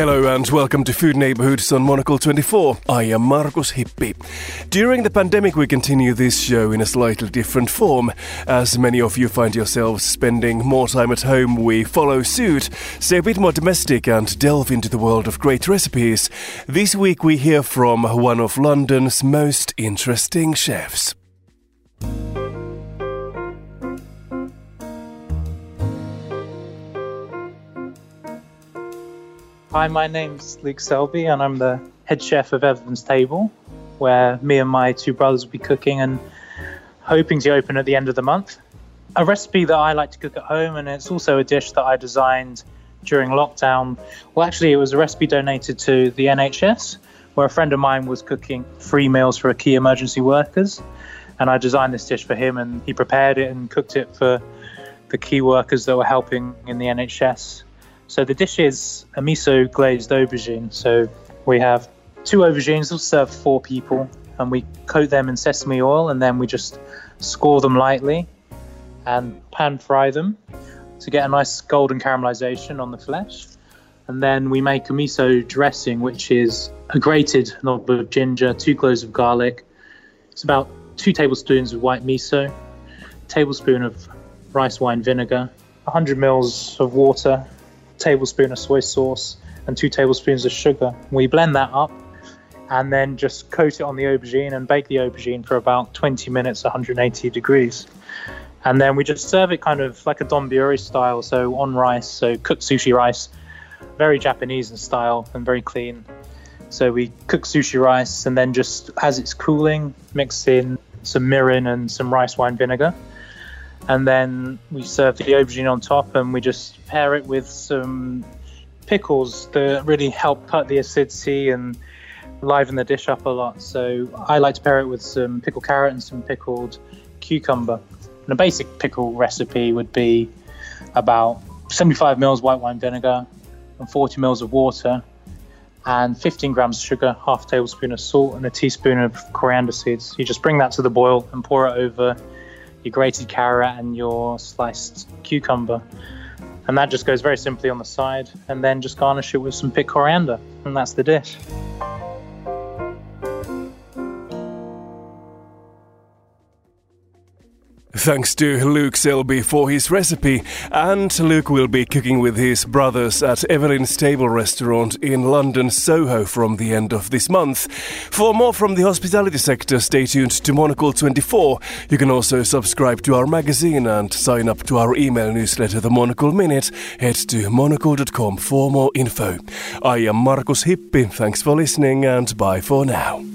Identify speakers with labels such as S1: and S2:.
S1: Hello and welcome to Food Neighborhoods on Monocle 24. I am Markus Hippi. During the pandemic, we continue this show in a slightly different form. As many of you find yourselves spending more time at home, we follow suit, stay a bit more domestic, and delve into the world of great recipes. This week, we hear from one of London's most interesting chefs.
S2: Hi, my name's Luke Selby, and I'm the head chef of Evelyn's Table, where me and my two brothers will be cooking and hoping to open at the end of the month. A recipe that I like to cook at home, and it's also a dish that I designed during lockdown. Well, actually, it was a recipe donated to the NHS, where a friend of mine was cooking free meals for key emergency workers. And I designed this dish for him, and he prepared it and cooked it for the key workers that were helping in the NHS. So the dish is a miso glazed aubergine. So we have two aubergines, will serve four people, and we coat them in sesame oil, and then we just score them lightly and pan fry them to get a nice golden caramelization on the flesh. And then we make a miso dressing, which is a grated knob of ginger, two cloves of garlic. It's about two tablespoons of white miso, a tablespoon of rice wine vinegar, 100 mils of water, tablespoon of soy sauce and two tablespoons of sugar. We blend that up and then just coat it on the aubergine and bake the aubergine for about 20 minutes, 180 degrees. And then we just serve it kind of like a donburi style, so on rice, so cooked sushi rice, very Japanese in style and very clean. So we cook sushi rice and then just as it's cooling, mix in some mirin and some rice wine vinegar and then we serve the aubergine on top and we just pair it with some pickles that really help cut the acidity and liven the dish up a lot. So I like to pair it with some pickled carrot and some pickled cucumber. And a basic pickle recipe would be about 75 mils white wine vinegar and 40 mils of water and 15 grams of sugar, half tablespoon of salt, and a teaspoon of coriander seeds. You just bring that to the boil and pour it over your grated carrot and your sliced cucumber. And that just goes very simply on the side, and then just garnish it with some picked coriander, and that's the dish.
S1: Thanks to Luke Selby for his recipe, and Luke will be cooking with his brothers at Evelyn's Table restaurant in London, Soho from the end of this month. For more from the hospitality sector, stay tuned to Monocle 24. You can also subscribe to our magazine and sign up to our email newsletter, The Monocle Minute. Head to monocle.com for more info. I am Markus Hippi. Thanks for listening, and bye for now.